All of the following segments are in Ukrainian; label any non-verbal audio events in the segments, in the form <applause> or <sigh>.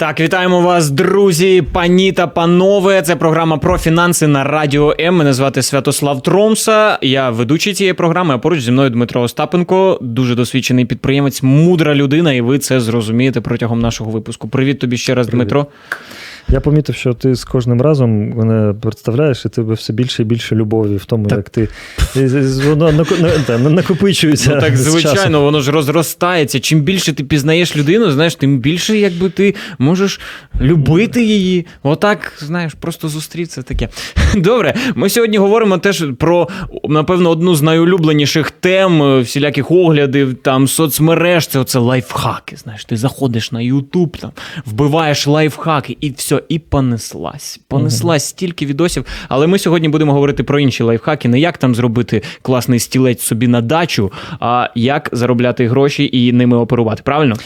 Так, вітаємо вас, друзі, пані та панове. Це програма про фінанси на радіо М. Мене звати Святослав Тромса. Я ведучий цієї програми. А поруч зі мною Дмитро Остапенко, дуже досвідчений підприємець, мудра людина, і ви це зрозумієте протягом нашого випуску. Привіт тобі ще раз, Привіт. Дмитро. Я помітив, що ти з кожним разом мене представляєш, і тебе все більше і більше любові в тому, Так. як ти воно накопичується. Ну так, звичайно, воно ж розростається. Чим більше ти пізнаєш людину, знаєш, тим більше якби ти можеш любити її. Отак, знаєш, просто зустрів це таке. <laughs> Добре, ми сьогодні говоримо теж про, напевно, одну з найулюбленіших тем е, всіляких оглядів, там соцмереж. Це оце лайфхаки. Знаєш, ти заходиш на Ютуб, там вбиваєш лайфхаки, і все, і понеслась. Понеслась стільки відосів. Але ми сьогодні будемо говорити про інші лайфхаки, не як там зробити класний стілець собі на дачу, а як заробляти гроші і ними оперувати. Правильно?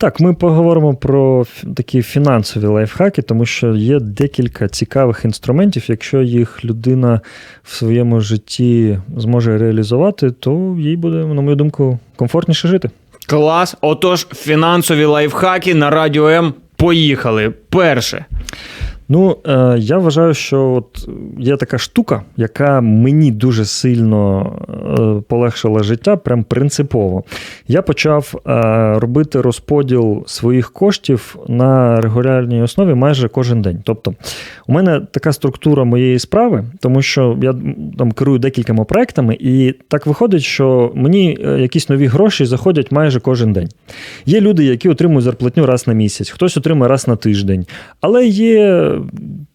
Так, ми поговоримо про такі фінансові лайфхаки, тому що є декілька цікавих інструментів. Якщо їх людина в своєму житті зможе реалізувати, то їй буде, на мою думку, комфортніше жити. Клас. Отож, фінансові лайфхаки на радіо М. Поїхали. Перше. Ну, е, я вважаю, що от є така штука, яка мені дуже сильно е, полегшила життя, прям принципово. Я почав е, робити розподіл своїх коштів на регулярній основі майже кожен день. Тобто, у мене така структура моєї справи, тому що я там керую декількома проектами, і так виходить, що мені якісь нові гроші заходять майже кожен день. Є люди, які отримують зарплатню раз на місяць, хтось отримує раз на тиждень. Але є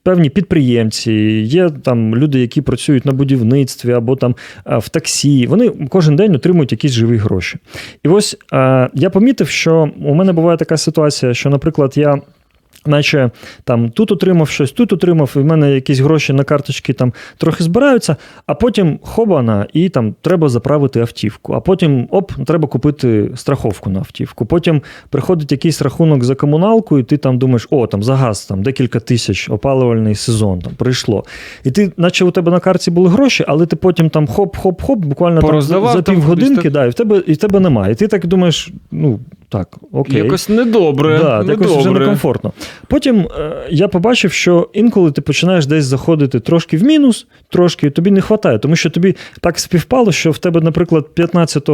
певні підприємці, є там люди, які працюють на будівництві або там е, в таксі. Вони кожен день отримують якісь живі гроші. І ось е, я помітив, що у мене буває така ситуація, що, наприклад, я. Наче там тут отримав щось, тут отримав, і в мене якісь гроші на карточки там трохи збираються, а потім хобана, і там треба заправити автівку. А потім оп, треба купити страховку на автівку. Потім приходить якийсь рахунок за комуналку, і ти там думаєш, о, там за газ там декілька тисяч опалювальний сезон там прийшло. І ти, наче у тебе на карті були гроші, але ти потім там хоп-хоп-хоп, буквально там, за, півгодинки, да, і в тебе і в тебе немає. І ти так думаєш, ну так, окей. Якось недобре. Да, якось вже некомфортно. Потім е, я побачив, що інколи ти починаєш десь заходити трошки в мінус, трошки тобі не вистачає, тому що тобі так співпало, що в тебе, наприклад, 15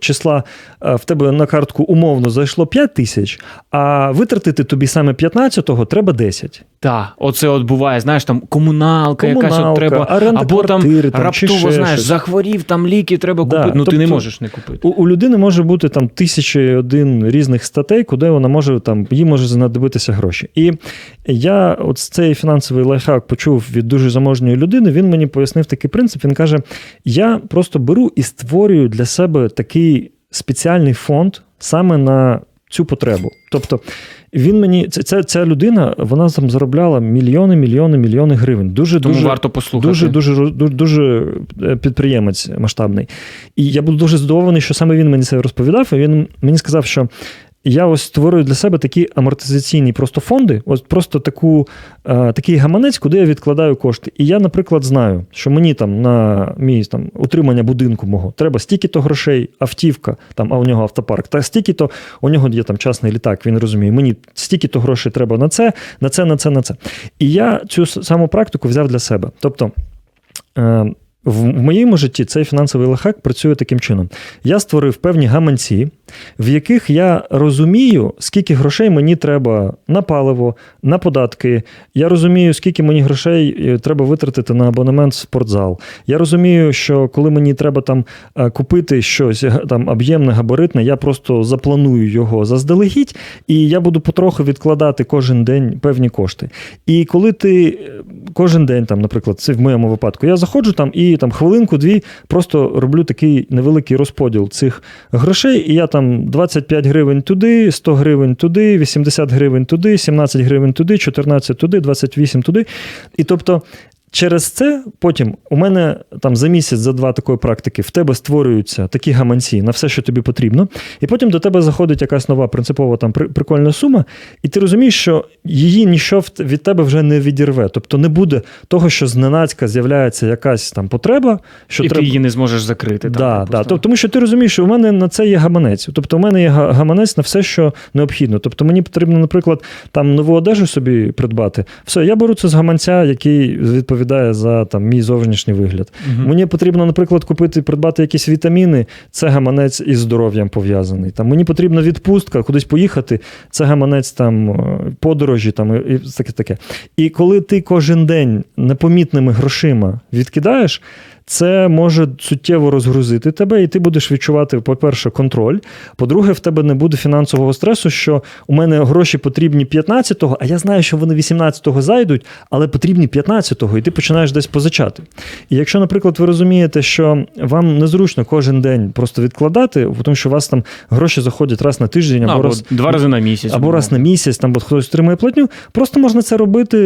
числа е, в тебе на картку умовно зайшло 5 тисяч, а витратити тобі саме 15-го треба 10. Так, оце от буває, знаєш, там комуналка, якась от треба, або квартири, там, раптово, ще знаєш, щось. захворів, там ліки треба Да, купити. Ну ти не тобто можеш не купити. У, у людини може бути там тисячі і один різних статей, куди вона може там їй може знадобитися гроші. І я от цей фінансовий лайфхак почув від дуже заможньої людини. Він мені пояснив такий принцип. Він каже: я просто беру і створюю для себе такий спеціальний фонд саме на цю потребу. Тобто. Він мені ця, це ця людина, вона там заробляла мільйони, мільйони, мільйони гривень. Дуже Тому дуже варто послухати. Дуже дуже дуже, дуже е, підприємець масштабний. І я був дуже здивований, що саме він мені це розповідав. І він мені сказав, що. Я ось створюю для себе такі амортизаційні просто фонди, ось просто таку, е, такий гаманець, куди я відкладаю кошти. І я, наприклад, знаю, що мені там на мій там утримання будинку мого треба стільки-то грошей, автівка, там, а у нього автопарк, та стільки-то у нього є там частний літак, він розуміє, мені стільки-то грошей треба на це, на це, на це, на це. І я цю саму практику взяв для себе. Тобто. Е, в в моєму житті цей фінансовий лайфхак працює таким чином. Я створив певні гаманці, в яких я розумію, скільки грошей мені треба на паливо, на податки. Я розумію, скільки мені грошей е, треба витратити на абонемент в спортзал. Я розумію, що коли мені треба там е, купити щось там об'ємне, габаритне, я просто запланую його заздалегідь, і я буду потроху відкладати кожен день певні кошти. І коли ти е, кожен день, там, наприклад, це в моєму випадку, я заходжу там і там хвилинку-дві просто роблю такий невеликий розподіл цих грошей, і я там 25 гривень туди, 100 гривень туди, 80 гривень туди, 17 гривень туди, 14 туди, 28 туди. І тобто. Через це потім у мене там за місяць, за два такої практики в тебе створюються такі гаманці на все, що тобі потрібно, і потім до тебе заходить якась нова принципова там прикольна сума, і ти розумієш, що її ніщо від тебе вже не відірве. Тобто не буде того, що зненацька з'являється якась там потреба, що і треба. ти її не зможеш закрити. Да, там, да. Тобто, тому що ти розумієш, що у мене на це є гаманець. Тобто, у мене є гаманець на все, що необхідно. Тобто, мені потрібно, наприклад, там нову одежу собі придбати. Все, я беру це з гаманця, який відповідає за там мій зовнішній вигляд. Угу. Мені потрібно, наприклад, купити, придбати якісь вітаміни. Це гаманець із здоров'ям пов'язаний. Там мені потрібна відпустка, кудись поїхати. Це гаманець там е, подорожі, там і таке таке. І коли ти кожен день непомітними грошима відкидаєш. Це може суттєво розгрузити тебе, і ти будеш відчувати, по-перше, контроль. По-друге, в тебе не буде фінансового стресу, що у мене гроші потрібні 15-го, а я знаю, що вони 18-го зайдуть, але потрібні 15-го, і ти починаєш десь позичати. І якщо, наприклад, ви розумієте, що вам незручно кожен день просто відкладати, тому що у вас там гроші заходять раз на тиждень або, або раз. два рази на місяць. Або раз на місяць, там бо хтось отримує платню. Просто можна це робити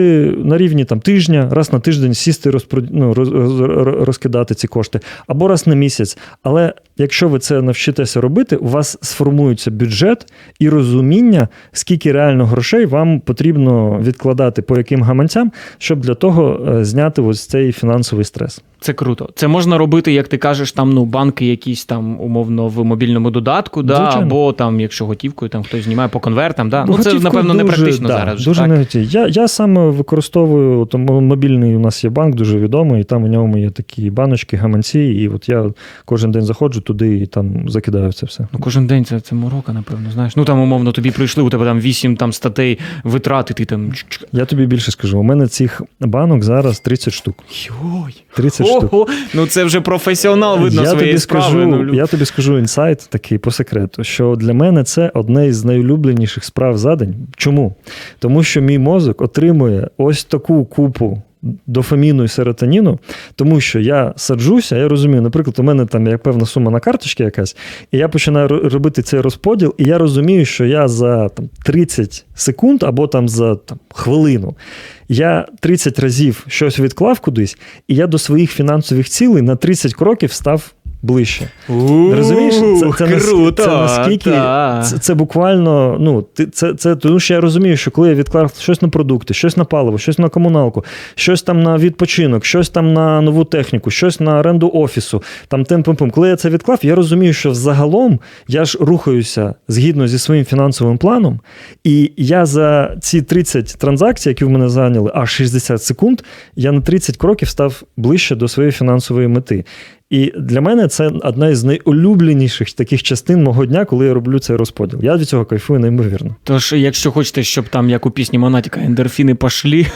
на рівні там тижня, раз на тиждень сісти, розпро... ну, роз... роз- розкидати ці кошти, або раз на місяць. Але якщо ви це навчитеся робити, у вас сформується бюджет і розуміння, скільки реально грошей вам потрібно відкладати по яким гаманцям, щоб для того е, зняти ось цей фінансовий стрес. Це круто. Це можна робити, як ти кажеш, там ну банки якісь там умовно в мобільному додатку, да, Звичайно. або там, якщо готівкою, там хтось знімає по конвертам. Да. Ну, це Готівку напевно не практично да, зараз. Дуже так? не готів. Я, я саме використовую тому мобільний. У нас є банк дуже відомий, і там у ньому є такі баночки, гаманці. І от я кожен день заходжу туди і там закидаю це все. Ну, кожен день це, це морока, напевно, знаєш. Ну там, умовно, тобі прийшли, у тебе там вісім там статей витрати, ти там. Я тобі більше скажу. У мене цих банок зараз 30 штук. Йой. 30 штук. Ну це вже професіонал видно я своєї тобі справи. скажу, ну, я тобі скажу інсайт такий по секрету, що для мене це одне із найулюбленіших справ за день. Чому? Тому що мій мозок отримує ось таку купу. Дофаміну і серотоніну, тому що я саджуся, я розумію, наприклад, у мене там є певна сума на карточці якась, і я починаю робити цей розподіл, і я розумію, що я за там, 30 секунд або там за там, хвилину я 30 разів щось відклав кудись, і я до своїх фінансових цілей на 30 кроків став ближче. Розумієш, це, це, круто. це наскільки та. це, це буквально, ну, це, це тому, що я розумію, що коли я відклав щось на продукти, щось на паливо, щось на комуналку, щось там на відпочинок, щось там на нову техніку, щось на оренду офісу, там тим пим Коли я це відклав, я розумію, що взагалом я ж рухаюся згідно зі своїм фінансовим планом, і я за ці 30 транзакцій, які в мене зайняли аж 60 секунд, я на 30 кроків став ближче до своєї фінансової мети. І для мене це одна із найулюбленіших таких частин мого дня, коли я роблю цей розподіл. Я від цього кайфую неймовірно. Тож, якщо хочете, щоб там, як у пісні Монатіка, ендорфіни пошлі,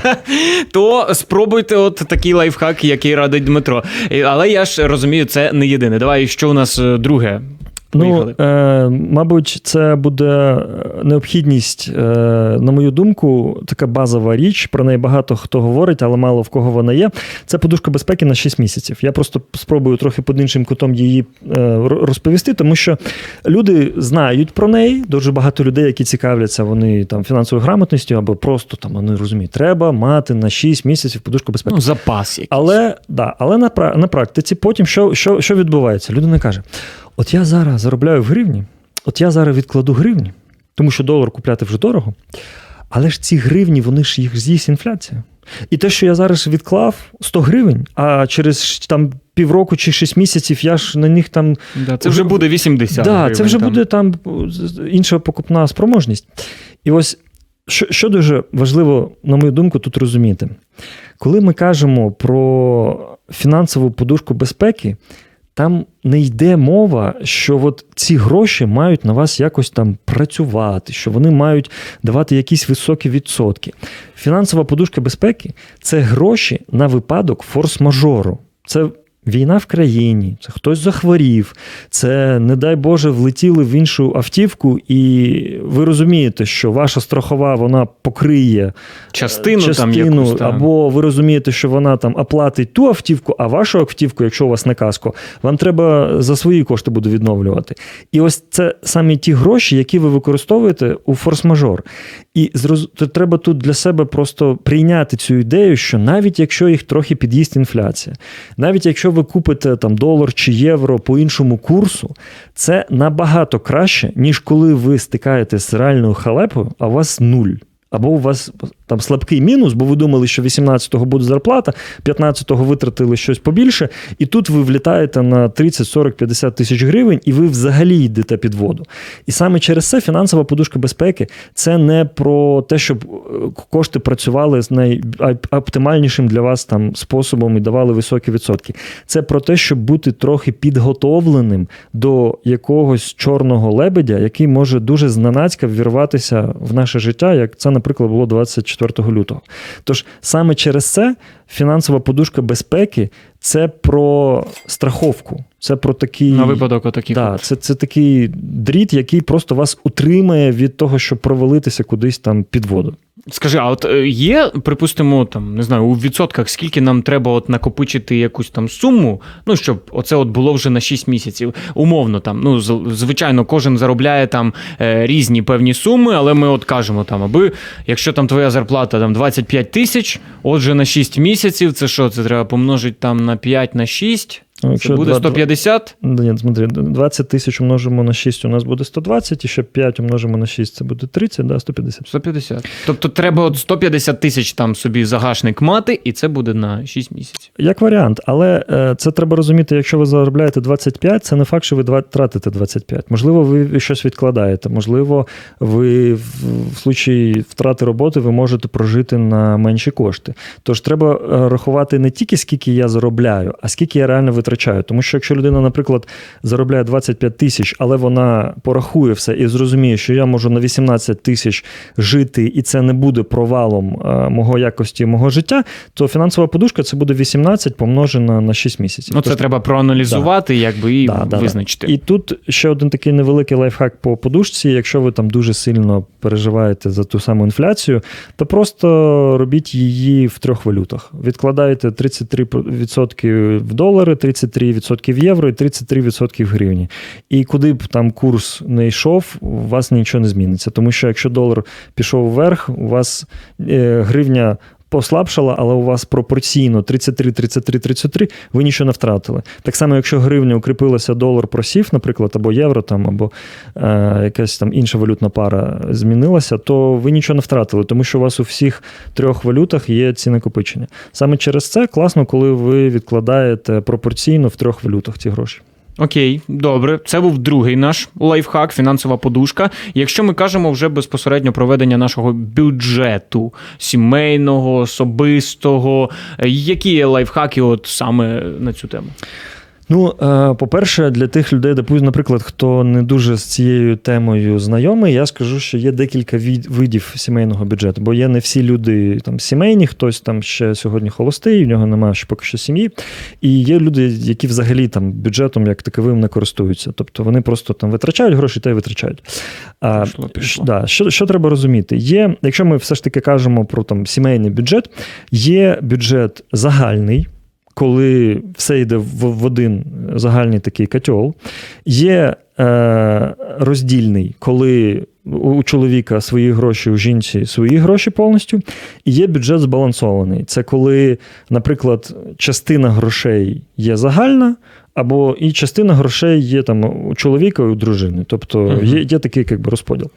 <laughs> то спробуйте от такий лайфхак, який радить Дмитро. Але я ж розумію, це не єдине. Давай, що у нас е, друге? Поїхали. Ну, е, мабуть, це буде е, необхідність, е, на мою думку, така базова річ. Про неї багато хто говорить, але мало в кого вона є. Це подушка безпеки на 6 місяців. Я просто спробую трохи під іншим кутом її е, розповісти, тому що люди знають про неї. Дуже багато людей, які цікавляться, вони там фінансовою грамотністю або просто там вони розуміють, треба мати на 6 місяців подушку безпеки. Ну, запас якийсь. Але, да, але на, на практиці потім що, що, що відбувається? Людина каже: от я зараз заробляю в гривні, от я зараз відкладу гривні, тому що долар купляти вже дорого. Але ж ці гривні, вони ж їх з'їсть інфляція. І те, що я зараз відклав 100 гривень, а через там півроку чи 6 місяців я ж на них там Да, це вже буде 80. Да, гривень це вже там. буде там інша покупна спроможність. І ось що, що дуже важливо, на мою думку, тут розуміти. Коли ми кажемо про фінансову подушку безпеки, там не йде мова, що от ці гроші мають на вас якось там працювати, що вони мають давати якісь високі відсотки. Фінансова подушка безпеки це гроші на випадок форс-мажору. Це війна в країні, це хтось захворів, це, не дай Боже, влетіли в іншу автівку, і ви розумієте, що ваша страхова вона покриє частину, частину там якусь або ви розумієте, що вона там оплатить ту автівку, а вашу автівку, якщо у вас не каско, вам треба за свої кошти буде відновлювати. І ось це саме ті гроші, які ви використовуєте у форс-мажор. І зроз... треба тут для себе просто прийняти цю ідею, що навіть якщо їх трохи під'їсть інфляція, навіть якщо ви купите там долар чи євро по іншому курсу, це набагато краще, ніж коли ви стикаєтесь з реальною халепою, а у вас нуль. Або у вас там слабкий мінус, бо ви думали, що 18-го буде зарплата, 15-го витратили щось побільше, і тут ви влітаєте на 30, 40, 50 тисяч гривень, і ви взагалі йдете під воду. І саме через це фінансова подушка безпеки це не про те, щоб е, кошти працювали з найоптимальнішим для вас там способом і давали високі відсотки. Це про те, щоб бути трохи підготовленим до якогось чорного лебедя, який може дуже зненацька ввірватися в наше життя, як це, наприклад, було 24 лютого. Тож саме через це фінансова подушка безпеки це про страховку. Це про такий на випадок отаких. Да, це, це такий дріт, який просто вас утримає від того, щоб провалитися кудись там під воду. Скажи, а от е, є, припустимо, там не знаю, у відсотках, скільки нам треба от накопичити якусь там суму, ну щоб оце от було вже на 6 місяців. Умовно, там, ну звичайно, кожен заробляє там е, різні певні суми, але ми от кажемо там, аби якщо там твоя зарплата там 25 тисяч, отже, на 6 місяців, це що? Це треба помножити там на 5 на 6? Ну, це буде 150? Ні, смотри, 20 тисяч умножимо на 6, у нас буде 120, і ще 5 умножимо на 6, це буде 30, да, 150. 150. Тобто треба от 150 тисяч там собі загашник мати, і це буде на 6 місяців. Як варіант, але е, це треба розуміти, якщо ви заробляєте 25, це не факт, що ви тратите 25. Можливо, ви щось відкладаєте, можливо, ви в, в случаї втрати роботи ви можете прожити на менші кошти. Тож треба е, рахувати не тільки скільки я заробляю, а скільки я реально витрачаю витрачаю. Тому що якщо людина, наприклад, заробляє 25 тисяч, але вона порахує все і зрозуміє, що я можу на 18 тисяч жити, і це не буде провалом е, мого якості мого життя, то фінансова подушка це буде 18 помножена на 6 місяців. Ну, це Тож, треба проаналізувати, да. якби і да, визначити. Да, і тут ще один такий невеликий лайфхак по подушці. Якщо ви там дуже сильно переживаєте за ту саму інфляцію, то просто робіть її в трьох валютах. Відкладаєте 33% в долари, 30 33% в євро і 33% в гривні. І куди б там курс не йшов, у вас нічого не зміниться. Тому що якщо долар пішов вверх, у вас е, гривня. Послабшала, але у вас пропорційно 33, 33, 33, ви нічого не втратили. Так само, якщо гривня укріпилася, долар просів, наприклад, або євро, там, або е, якась там інша валютна пара змінилася, то ви нічого не втратили, тому що у вас у всіх трьох валютах є ці накопичення. Саме через це класно, коли ви відкладаєте пропорційно в трьох валютах ці гроші. Окей, добре, це був другий наш лайфхак, фінансова подушка. Якщо ми кажемо вже безпосередньо проведення нашого бюджету сімейного, особистого, які є лайфхаки, от саме на цю тему? Ну, е, по-перше, для тих людей, наприклад, хто не дуже з цією темою знайомий, я скажу, що є декілька видів сімейного бюджету, бо є не всі люди там сімейні, хтось там ще сьогодні холостий, у нього немає ще поки що сім'ї. І є люди, які взагалі там бюджетом як таковим не користуються. Тобто вони просто там витрачають гроші та й витрачають. А, пішло, пішло. Да, Що що треба розуміти? Є, якщо ми все ж таки кажемо про там сімейний бюджет, є бюджет загальний коли все йде в один загальний такий котел. Є е, роздільний, коли у чоловіка свої гроші, у жінці свої гроші повністю. І є бюджет збалансований. Це коли, наприклад, частина грошей є загальна, або і частина грошей є там у чоловіка і у дружини. Тобто uh-huh. є є такий якби, розподіл.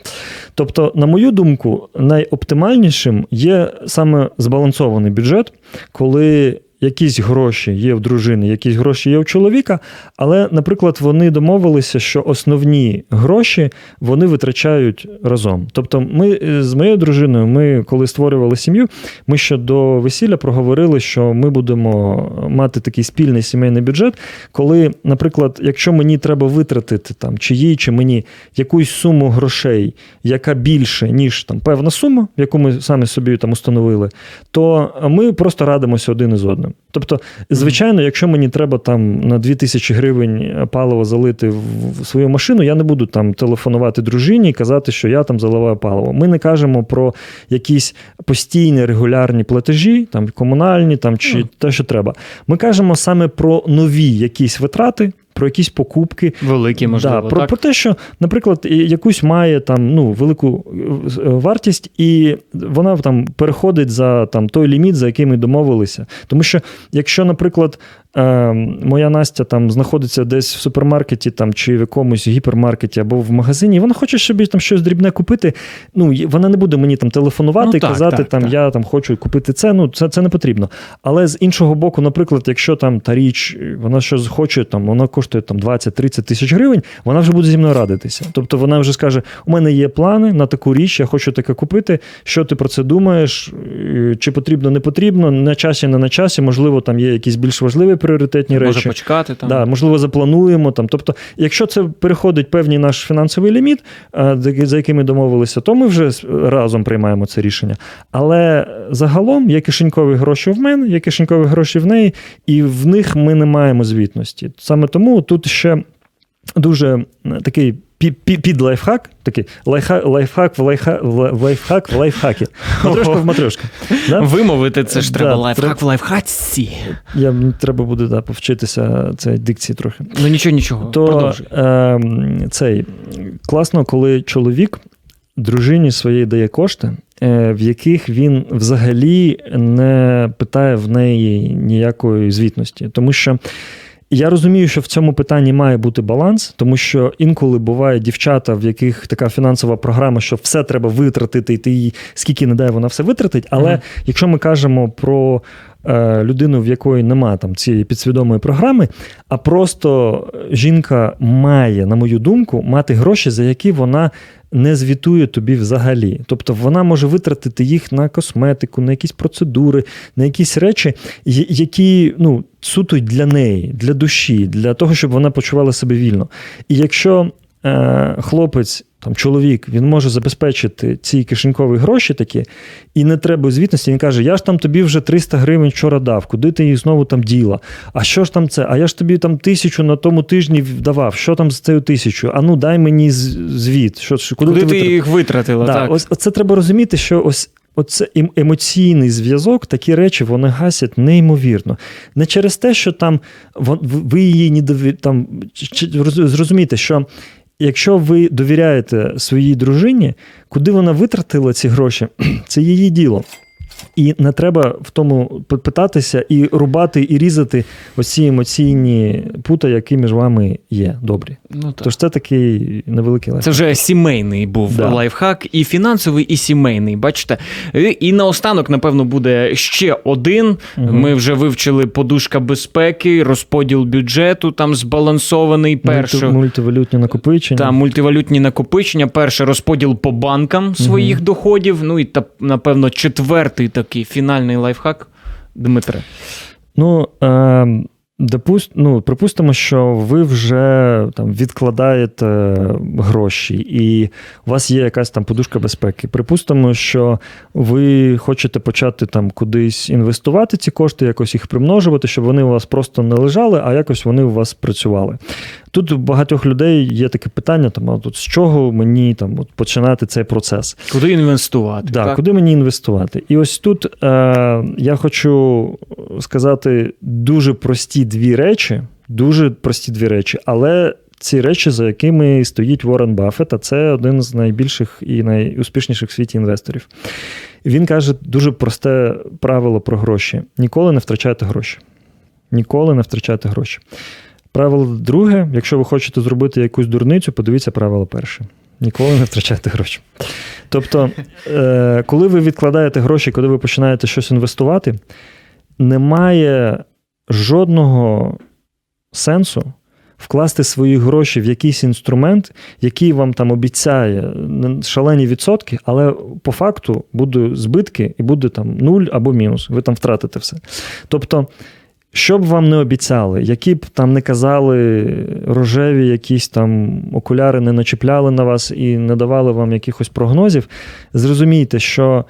Тобто, на мою думку, найоптимальнішим є саме збалансований бюджет, коли якісь гроші є в дружини, якісь гроші є у чоловіка, але, наприклад, вони домовилися, що основні гроші вони витрачають разом. Тобто, ми е, з моєю дружиною, ми коли створювали сім'ю, ми ще до весілля проговорили, що ми будемо мати такий спільний сімейний бюджет, коли, наприклад, якщо мені треба витратити там чи їй, чи мені якусь суму грошей, яка більше, ніж там певна сума, яку ми самі собі там установили, то ми просто радимося один із одним. Тобто, звичайно, якщо мені треба там на 2000 гривень паливо залити в свою машину, я не буду там телефонувати дружині і казати, що я там заливаю паливо. Ми не кажемо про якісь постійні регулярні платежі, там комунальні, там чи те, що треба. Ми кажемо саме про нові якісь витрати про якісь покупки. Великі, можливо. Да, про, так? про те, що, наприклад, якусь має там ну, велику е, вартість, і вона там переходить за там, той ліміт, за який ми домовилися. Тому що, якщо, наприклад, е, моя Настя там знаходиться десь в супермаркеті там, чи в якомусь гіпермаркеті або в магазині, і вона хоче собі там щось дрібне купити, ну, вона не буде мені там телефонувати Ну, і так, казати, так, там, так. я там хочу купити це. Ну, це, це не потрібно. Але з іншого боку, наприклад, якщо там та річ, вона щось хоче, там, вона коштує там 20-30 тисяч гривень, вона вже буде зі мною радитися. Тобто вона вже скаже: у мене є плани на таку річ, я хочу таке купити. Що ти про це думаєш? Чи потрібно, не потрібно, на часі, не на часі, можливо, там є якісь більш важливі пріоритетні Може речі. почекати там. Да, можливо, заплануємо там. Тобто, якщо це переходить певний наш фінансовий ліміт, е, за- яким який ми домовилися, то ми вже разом приймаємо це рішення. Але загалом є кишенькові гроші в мене, є кишенькові гроші в неї, і в них ми не маємо звітності. Саме тому тут ще дуже е, такий. пі- пі- Під лайфхак, такий лайфхак, лайфхак в лайфха, в лайфхак в лайфхакі. Матрешка в матрешка. Да? Вимовити це ж Да, треба лайфхак в лайфхаці. Я, треба буде да, повчитися цієї дикції трохи. Ну нічого, нічого. То Продовжуй. е, цей класно, коли чоловік дружині своїй дає кошти, е, в яких він взагалі не питає в неї ніякої звітності. Тому що я розумію, що в цьому питанні має бути баланс, тому що інколи бувають дівчата, в яких така фінансова програма, що все треба витратити, і ти їй скільки не дай, вона все витратить. Але Мгм. якщо ми кажемо про е, людину, в якої нема там цієї підсвідомої програми, а просто жінка має, на мою думку, мати гроші, за які вона не звітує тобі взагалі. Тобто вона може витратити їх на косметику, на якісь процедури, на якісь речі, які ну, суто для неї, для душі, для того, щоб вона почувала себе вільно. І якщо е, хлопець, там, чоловік, він може забезпечити ці кишенькові гроші такі, і не треба звітності, він каже: Я ж там тобі вже 300 гривень вчора дав, куди ти їх знову там діла? А що ж там це? А я ж тобі там тисячу на тому тижні давав. Що там з цією тисячою? А ну дай мені звіт. Що, куди, Куди ти ти їх витратила? Да, так. ось це треба розуміти, що ось. Оце ем- емоційний зв'язок, такі речі вони гасять неймовірно. Не через те, що там ви її не дові... там зрозумійте, що якщо ви довіряєте своїй дружині, куди вона витратила ці гроші, <clears throat> це її діло. І не треба в тому питатися і рубати, і різати оці емоційні пута, які між вами є добрі. Ну, так. Тож це такий невеликий лайфхак. Це вже сімейний був Да. лайфхак, і фінансовий, і сімейний. Бачите? І, і наостанок, напевно, буде ще один. Мгм. Ми вже вивчили подушка безпеки, розподіл бюджету, там збалансований перше. Мульти, мультивалютні накопичення. Та мультивалютні накопичення. Перше розподіл по банкам своїх доходів. Ну і та, напевно, четвертий такий фінальний лайфхак. Дмитре. Ну, е, допуст, ну, припустимо, що ви вже там відкладаєте гроші, і у вас є якась там подушка безпеки. Припустимо, що ви хочете почати там кудись інвестувати ці кошти, якось їх примножувати, щоб вони у вас просто не лежали, а якось вони у вас працювали. Тут у багатьох людей є таке питання: там, а тут з чого мені там от починати цей процес? Куди інвестувати? Да, так? куди мені інвестувати? І ось тут е, я хочу сказати дуже прості дві речі, дуже прості дві речі, але ці речі, за якими стоїть Уоррен Баффет, а це один з найбільших і найуспішніших в світі інвесторів. Він каже дуже просте правило про гроші: ніколи не втрачайте гроші. Ніколи не втрачайте гроші. Правило друге, якщо ви хочете зробити якусь дурницю, подивіться правило перше. Ніколи не втрачайте гроші. Тобто, е, коли ви відкладаєте гроші, коли ви починаєте щось інвестувати, немає жодного сенсу вкласти свої гроші в якийсь інструмент, який вам там обіцяє шалені відсотки, але по факту будуть збитки і буде там нуль або мінус. Ви там втратите все. Тобто. Що б вам не обіцяли, які б там не казали рожеві якісь там окуляри не начіпляли на вас і не давали вам якихось прогнозів, зрозумійте, що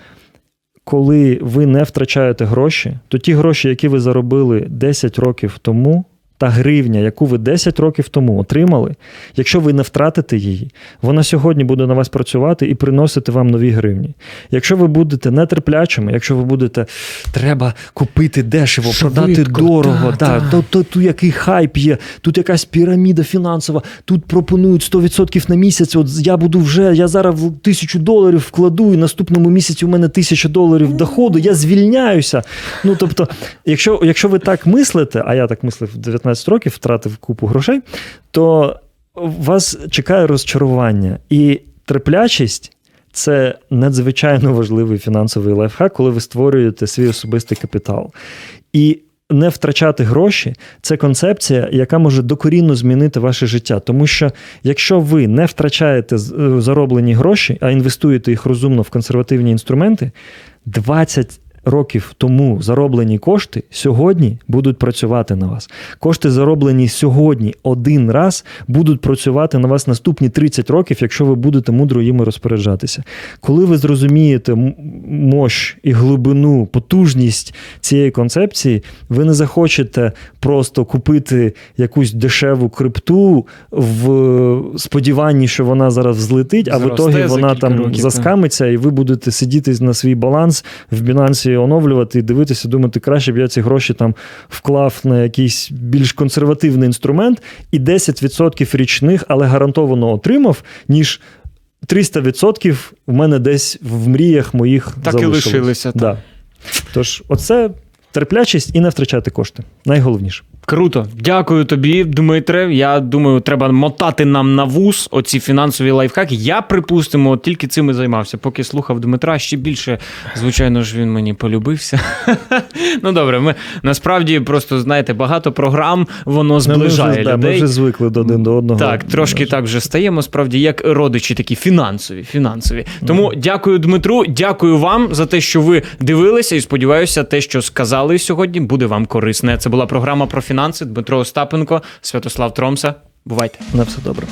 коли ви не втрачаєте гроші, то ті гроші, які ви заробили 10 років тому, та гривня, яку ви 10 років тому отримали, якщо ви не втратите її, вона сьогодні буде на вас працювати і приносити вам нові гривні. Якщо ви будете нетерплячими, якщо ви будете треба купити дешево, продати дорого, та, та. то, то, тут який хайп є, тут якась піраміда фінансова, тут пропонують 100% на місяць. От я буду вже, я зараз тисячу доларів вкладу, і наступному місяці у мене тисяча доларів доходу, я звільняюся. Ну тобто, якщо, якщо ви так мислите, а я так мислив в 19 років, втратив купу грошей, то вас чекає розчарування і терплячість. Це надзвичайно важливий фінансовий лайфхак, коли ви створюєте свій особистий капітал. І не втрачати гроші це концепція, яка може докорінно змінити ваше життя. Тому що якщо ви не втрачаєте е, зароблені гроші, а інвестуєте їх розумно в консервативні інструменти, 20 років тому зароблені кошти сьогодні будуть працювати на вас. Кошти, зароблені сьогодні один раз, будуть працювати на вас наступні 30 років, якщо ви будете мудро їми розпоряджатися. Коли ви зрозумієте мощ і глибину, потужність цієї концепції, ви не захочете просто купити якусь дешеву крипту в сподіванні, що вона зараз взлетить, а в Зросте ітогі вона там років, заскамиться, і ви будете сидіти на свій баланс в Binance оновлювати і дивитися, думати, краще б я ці гроші там вклав на якийсь більш консервативний інструмент і 10% річних, але гарантовано отримав, ніж 300% в мене десь в мріях моїх Так і залишилось. лишилися, так. Да. Тож, оце терплячість і не втрачати кошти. Найголовніше. Круто, дякую тобі, Дмитре. Я думаю, треба мотати нам на вуз оці фінансові лайфхаки. Я припустимо, тільки цим і займався. Поки слухав Дмитра, ще більше, звичайно ж, він мені полюбився. <laughs> ну добре, ми насправді просто знаєте, багато програм воно зближає людей. ми вже звикли до один до одного. Так, трошки так вже стаємо, справді, як родичі такі фінансові. фінансові. Тому дякую Дмитру, дякую вам за те, що ви дивилися, і сподіваюся, те, що сказали сьогодні, буде вам корисне. Це була програма про фінанси. Дмитро Остапенко, Святослав Тромса. Бувайте. На все добре.